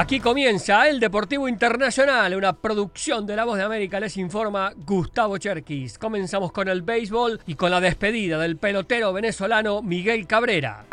Aquí comienza el Deportivo Internacional, una producción de La Voz de América, les informa Gustavo Cherkis. Comenzamos con el béisbol y con la despedida del pelotero venezolano Miguel Cabrera.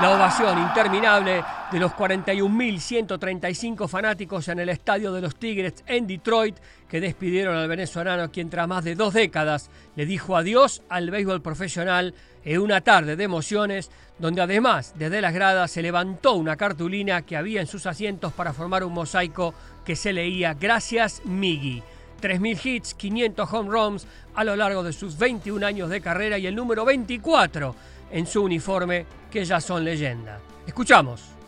La ovación interminable de los 41.135 fanáticos en el estadio de los Tigres en Detroit que despidieron al venezolano quien tras más de dos décadas le dijo adiós al béisbol profesional en una tarde de emociones donde además desde las gradas se levantó una cartulina que había en sus asientos para formar un mosaico que se leía Gracias Miggy. 3.000 hits, 500 home runs a lo largo de sus 21 años de carrera y el número 24 en su uniforme que ya son leyenda. Escuchamos.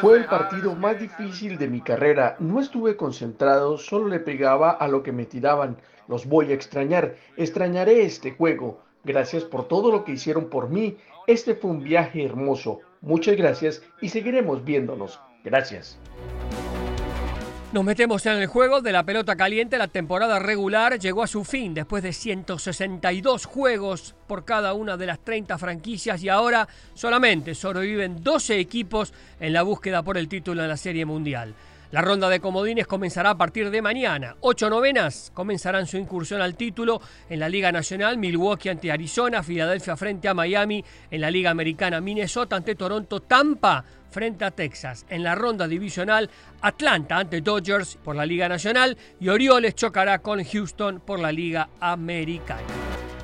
Fue el partido más difícil de mi carrera. No estuve concentrado, solo le pegaba a lo que me tiraban. Los voy a extrañar. Extrañaré este juego. Gracias por todo lo que hicieron por mí. Este fue un viaje hermoso. Muchas gracias y seguiremos viéndonos. Gracias. Nos metemos en el juego de la pelota caliente. La temporada regular llegó a su fin después de 162 juegos por cada una de las 30 franquicias y ahora solamente sobreviven 12 equipos en la búsqueda por el título de la Serie Mundial. La ronda de comodines comenzará a partir de mañana. Ocho novenas comenzarán su incursión al título en la Liga Nacional, Milwaukee ante Arizona, Filadelfia frente a Miami, en la Liga Americana, Minnesota ante Toronto, Tampa frente a Texas. En la ronda divisional, Atlanta ante Dodgers por la Liga Nacional y Orioles chocará con Houston por la Liga Americana.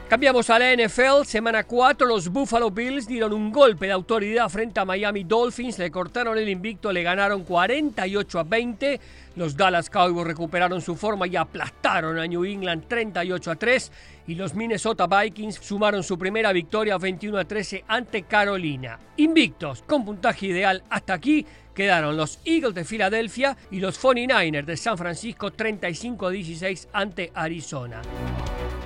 Cambiamos a la NFL. Semana 4, los Buffalo Bills dieron un golpe de autoridad frente a Miami Dolphins. Le cortaron el invicto, le ganaron 48 a 20. Los Dallas Cowboys recuperaron su forma y aplastaron a New England 38 a 3. Y los Minnesota Vikings sumaron su primera victoria 21 a 13 ante Carolina. Invictos, con puntaje ideal hasta aquí, quedaron los Eagles de Filadelfia y los 49ers de San Francisco 35 a 16 ante Arizona.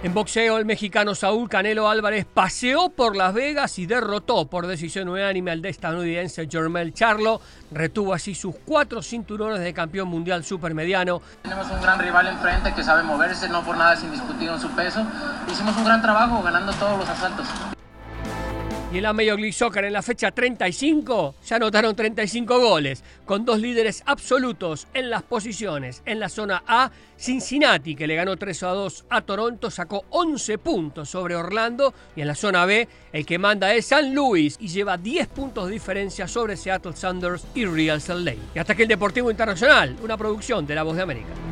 En boxeo, el mexicano Saúl Canelo Álvarez paseó por Las Vegas y derrotó por decisión unánime al estadounidense Jermel Charlo. Retuvo así sus cuatro cinturones de campeón mundial supermediano. Tenemos un gran rival enfrente que sabe moverse, no por nada es indiscutido en su peso. Hicimos un gran trabajo ganando todos los asaltos. Y en la Major League Soccer en la fecha 35 se anotaron 35 goles, con dos líderes absolutos en las posiciones. En la zona A, Cincinnati, que le ganó 3 a 2 a Toronto, sacó 11 puntos sobre Orlando. Y en la zona B, el que manda es San Luis y lleva 10 puntos de diferencia sobre Seattle Sanders y Real Salt Lake. Y hasta aquí el Deportivo Internacional, una producción de La Voz de América.